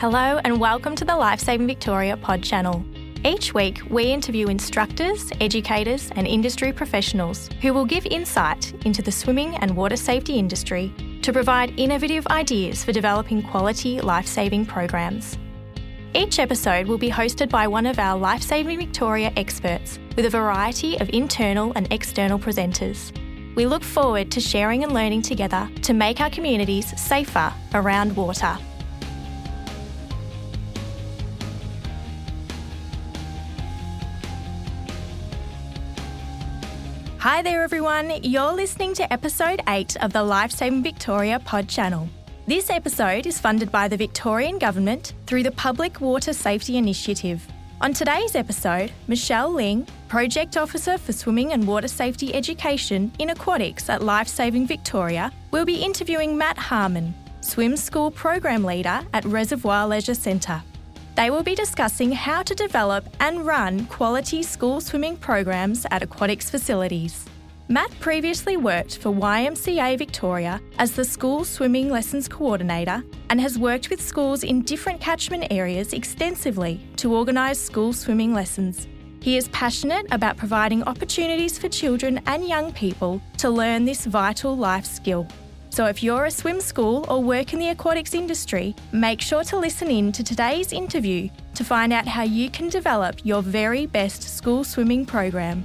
Hello, and welcome to the Lifesaving Victoria pod channel. Each week, we interview instructors, educators, and industry professionals who will give insight into the swimming and water safety industry to provide innovative ideas for developing quality lifesaving programs. Each episode will be hosted by one of our Lifesaving Victoria experts with a variety of internal and external presenters. We look forward to sharing and learning together to make our communities safer around water. Hi there, everyone. You're listening to episode 8 of the Lifesaving Victoria pod channel. This episode is funded by the Victorian Government through the Public Water Safety Initiative. On today's episode, Michelle Ling, Project Officer for Swimming and Water Safety Education in Aquatics at Lifesaving Victoria, will be interviewing Matt Harman, Swim School Program Leader at Reservoir Leisure Centre. They will be discussing how to develop and run quality school swimming programs at aquatics facilities. Matt previously worked for YMCA Victoria as the school swimming lessons coordinator and has worked with schools in different catchment areas extensively to organise school swimming lessons. He is passionate about providing opportunities for children and young people to learn this vital life skill. So, if you're a swim school or work in the aquatics industry, make sure to listen in to today's interview to find out how you can develop your very best school swimming program.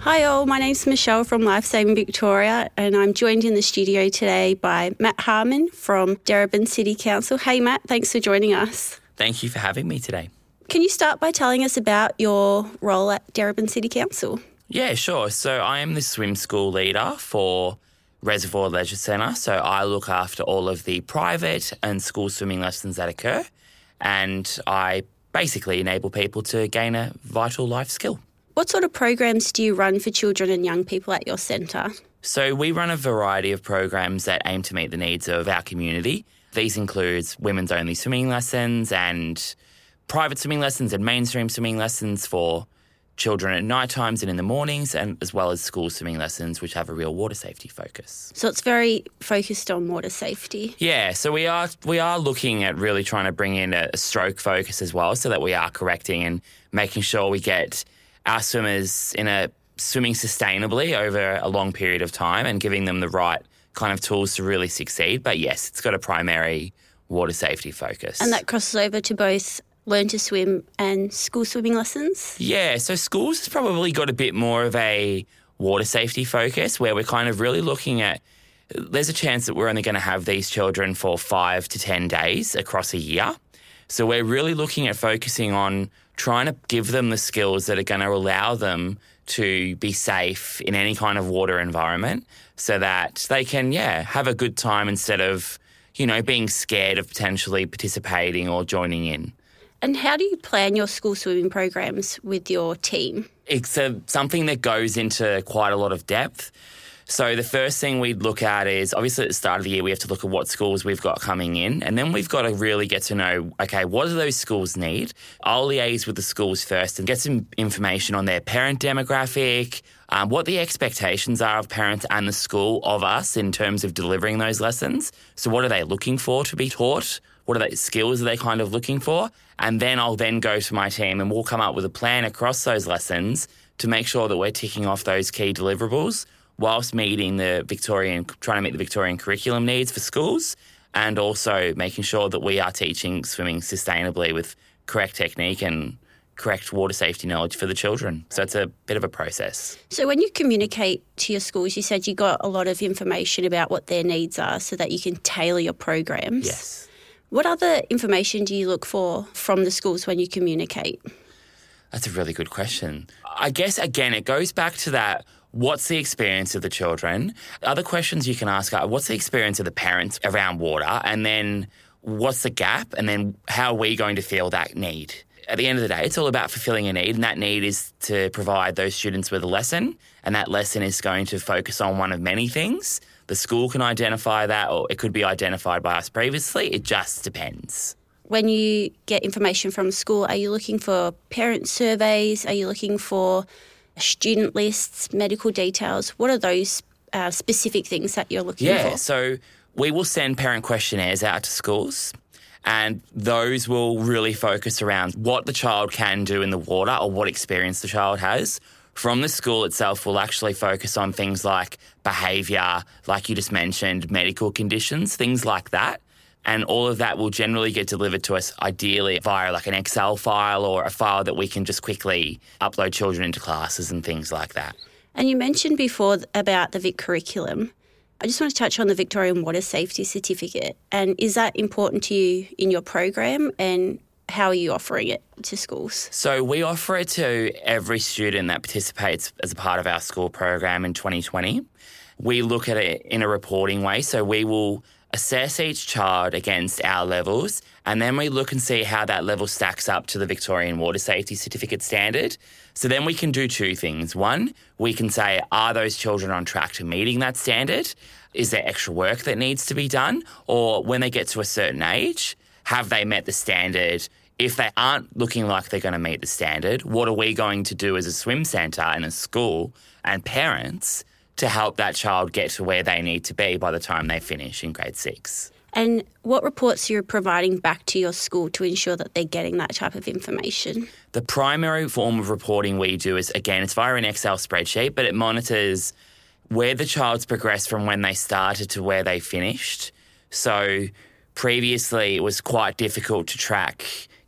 Hi, all. My name's Michelle from Lifesaving Victoria, and I'm joined in the studio today by Matt Harman from Darebin City Council. Hey, Matt, thanks for joining us. Thank you for having me today. Can you start by telling us about your role at Darebin City Council? Yeah, sure. So I am the swim school leader for Reservoir Leisure Centre. So I look after all of the private and school swimming lessons that occur, and I basically enable people to gain a vital life skill. What sort of programs do you run for children and young people at your centre? So we run a variety of programs that aim to meet the needs of our community. These include women's only swimming lessons and private swimming lessons and mainstream swimming lessons for children at night times and in the mornings, and as well as school swimming lessons, which have a real water safety focus. So it's very focused on water safety. Yeah, so we are we are looking at really trying to bring in a, a stroke focus as well, so that we are correcting and making sure we get our swimmers in a swimming sustainably over a long period of time and giving them the right kind of tools to really succeed. But yes, it's got a primary water safety focus. And that crosses over to both learn to swim and school swimming lessons? Yeah, so schools has probably got a bit more of a water safety focus where we're kind of really looking at there's a chance that we're only going to have these children for five to 10 days across a year. So we're really looking at focusing on trying to give them the skills that are going to allow them to be safe in any kind of water environment so that they can, yeah, have a good time instead of, you know, being scared of potentially participating or joining in. And how do you plan your school swimming programs with your team? It's a, something that goes into quite a lot of depth. So the first thing we'd look at is obviously at the start of the year we have to look at what schools we've got coming in, and then we've got to really get to know okay what do those schools need. I'll liaise with the schools first and get some information on their parent demographic, um, what the expectations are of parents and the school of us in terms of delivering those lessons. So what are they looking for to be taught? What are the skills are they kind of looking for? And then I'll then go to my team and we'll come up with a plan across those lessons to make sure that we're ticking off those key deliverables whilst meeting the Victorian, trying to meet the Victorian curriculum needs for schools and also making sure that we are teaching swimming sustainably with correct technique and correct water safety knowledge for the children. So it's a bit of a process. So when you communicate to your schools, you said you got a lot of information about what their needs are so that you can tailor your programs. Yes. What other information do you look for from the schools when you communicate? That's a really good question. I guess, again, it goes back to that what's the experience of the children? Other questions you can ask are what's the experience of the parents around water? And then what's the gap? And then how are we going to feel that need? At the end of the day, it's all about fulfilling a need, and that need is to provide those students with a lesson. And that lesson is going to focus on one of many things. The school can identify that, or it could be identified by us previously. It just depends. When you get information from school, are you looking for parent surveys? Are you looking for student lists, medical details? What are those uh, specific things that you're looking Yeah, for? Yeah, so we will send parent questionnaires out to schools. And those will really focus around what the child can do in the water or what experience the child has. From the school itself, we'll actually focus on things like behaviour, like you just mentioned, medical conditions, things like that. And all of that will generally get delivered to us ideally via like an Excel file or a file that we can just quickly upload children into classes and things like that. And you mentioned before about the VIC curriculum. I just want to touch on the Victorian Water Safety Certificate. And is that important to you in your program? And how are you offering it to schools? So we offer it to every student that participates as a part of our school program in 2020. We look at it in a reporting way. So we will assess each child against our levels and then we look and see how that level stacks up to the Victorian Water Safety Certificate standard. So then we can do two things. One, we can say, are those children on track to meeting that standard? Is there extra work that needs to be done? Or when they get to a certain age, have they met the standard? If they aren't looking like they're going to meet the standard, what are we going to do as a swim centre and a school and parents to help that child get to where they need to be by the time they finish in grade six? And what reports are you're providing back to your school to ensure that they're getting that type of information? The primary form of reporting we do is again, it's via an Excel spreadsheet, but it monitors where the child's progressed from when they started to where they finished. So previously, it was quite difficult to track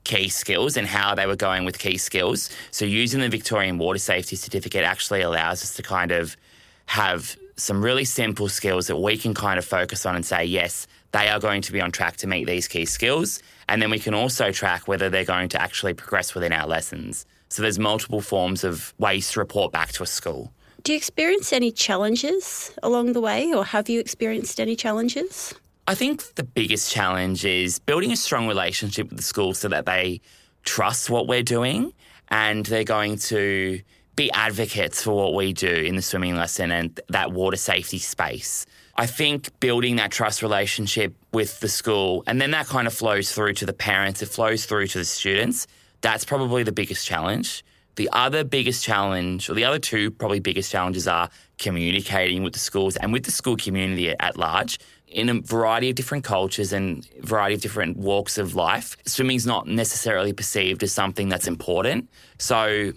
key skills and how they were going with key skills. So using the Victorian Water Safety Certificate actually allows us to kind of have some really simple skills that we can kind of focus on and say, yes, they are going to be on track to meet these key skills. And then we can also track whether they're going to actually progress within our lessons. So there's multiple forms of ways to report back to a school. Do you experience any challenges along the way, or have you experienced any challenges? I think the biggest challenge is building a strong relationship with the school so that they trust what we're doing and they're going to be advocates for what we do in the swimming lesson and that water safety space. I think building that trust relationship with the school and then that kind of flows through to the parents, it flows through to the students. That's probably the biggest challenge. The other biggest challenge, or the other two probably biggest challenges, are communicating with the schools and with the school community at large in a variety of different cultures and variety of different walks of life. Swimming's not necessarily perceived as something that's important. So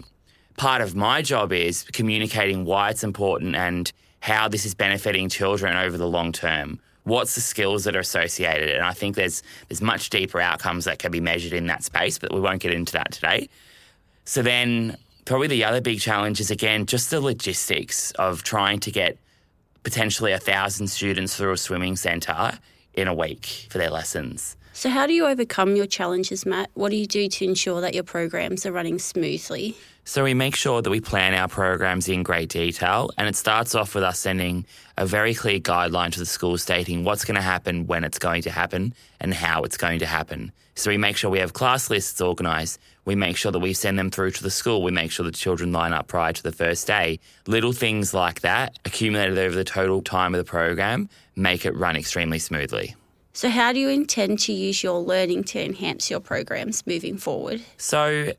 part of my job is communicating why it's important and how this is benefiting children over the long term. What's the skills that are associated? And I think there's there's much deeper outcomes that can be measured in that space, but we won't get into that today. So then probably the other big challenge is again just the logistics of trying to get potentially a thousand students through a swimming centre in a week for their lessons. So, how do you overcome your challenges, Matt? What do you do to ensure that your programs are running smoothly? So we make sure that we plan our programs in great detail, and it starts off with us sending a very clear guideline to the school stating what's going to happen, when it's going to happen, and how it's going to happen. So we make sure we have class lists organised. We make sure that we send them through to the school. We make sure the children line up prior to the first day. Little things like that, accumulated over the total time of the program, make it run extremely smoothly. So, how do you intend to use your learning to enhance your programs moving forward? So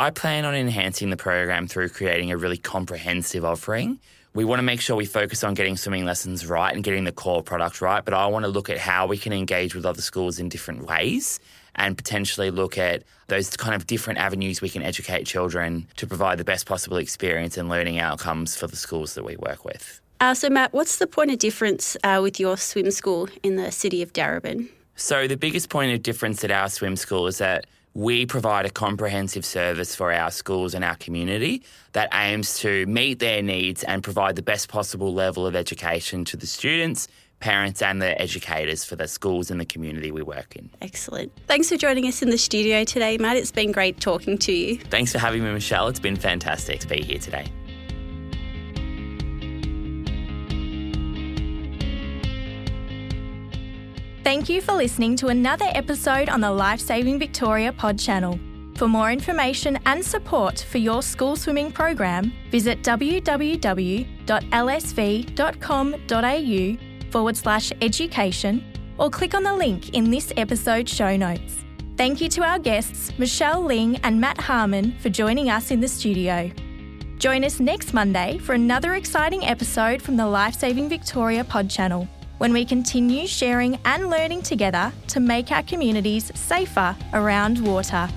I plan on enhancing the program through creating a really comprehensive offering. We want to make sure we focus on getting swimming lessons right and getting the core product right, but I want to look at how we can engage with other schools in different ways and potentially look at those kind of different avenues we can educate children to provide the best possible experience and learning outcomes for the schools that we work with. Uh, so, Matt, what's the point of difference uh, with your swim school in the city of Darebin? So, the biggest point of difference at our swim school is that we provide a comprehensive service for our schools and our community that aims to meet their needs and provide the best possible level of education to the students, parents, and the educators for the schools and the community we work in. Excellent. Thanks for joining us in the studio today, Matt. It's been great talking to you. Thanks for having me, Michelle. It's been fantastic to be here today. Thank you for listening to another episode on the Lifesaving Victoria pod channel. For more information and support for your school swimming program, visit www.lsv.com.au forward slash education or click on the link in this episode show notes. Thank you to our guests, Michelle Ling and Matt Harman, for joining us in the studio. Join us next Monday for another exciting episode from the Lifesaving Victoria pod channel when we continue sharing and learning together to make our communities safer around water.